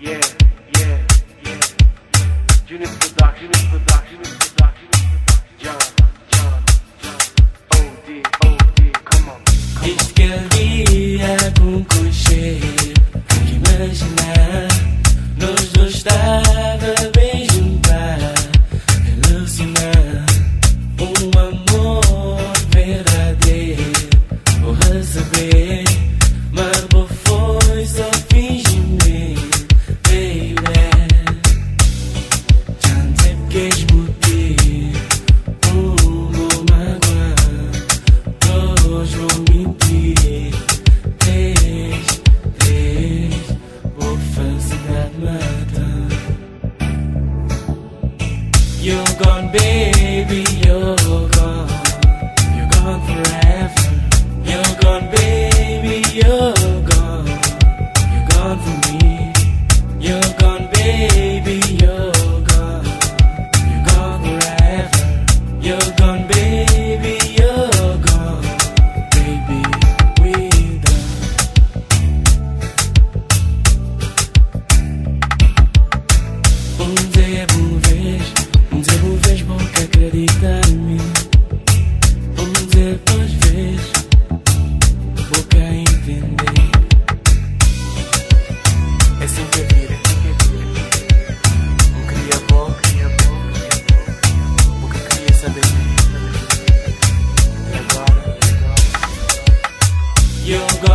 Yeah, yeah, yeah. Unit production, unit production, unit baby, you're gone You're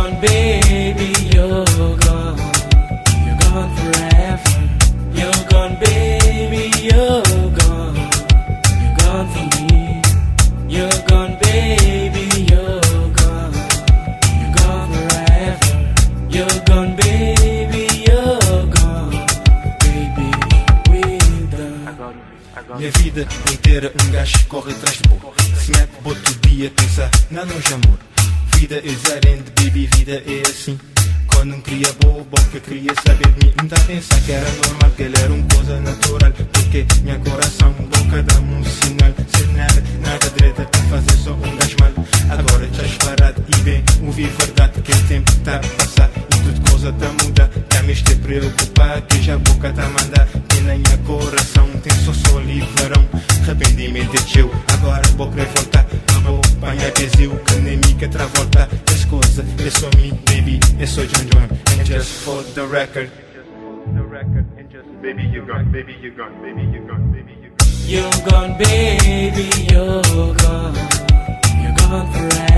gone baby, you're gone. You're gone forever. You're gone baby, you're gone. You're gone from me. You're gone baby, you're gone. You're gone forever. You're gone baby, you're gone. Baby, agora. Minha vida inteira um gajo corre atrás de boa Se mete outro dia pensar, não não já amor Vida é diferente, baby, vida é assim. Quando não queria boa boca, queria saber de mim. Não tá a pensar que era normal, que ele era uma coisa natural. Porque minha coração, boca dá-me um sinal. Ser nada, nada direita, tá fazer só um gajo mal. Agora estás parado e bem, ouvir verdade Que o tempo tá a passar. E tudo coisa tá a mudar. Já me estou preocupado, que já a boca tá a mandar. Que nem a coração tem só sol e verão. Arrependimento é teu, agora vou querer voltar. Vou apanhar bezil, que nem mica tra volta As coisas, é só mim, baby, é só John John And just for the record The record, and just baby you gone, baby you gone, baby you gone, baby you gone You're gone, baby, you're gone. You're gone forever.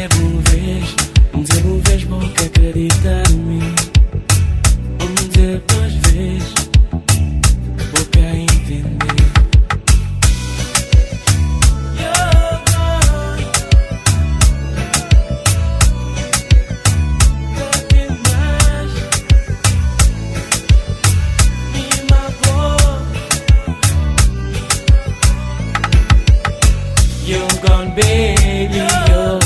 Dia uma vez, dia uma vez vou que acreditar em mim. Um dia duas vezes, vou entender. Mais. Me magoou. You're gone, baby. You're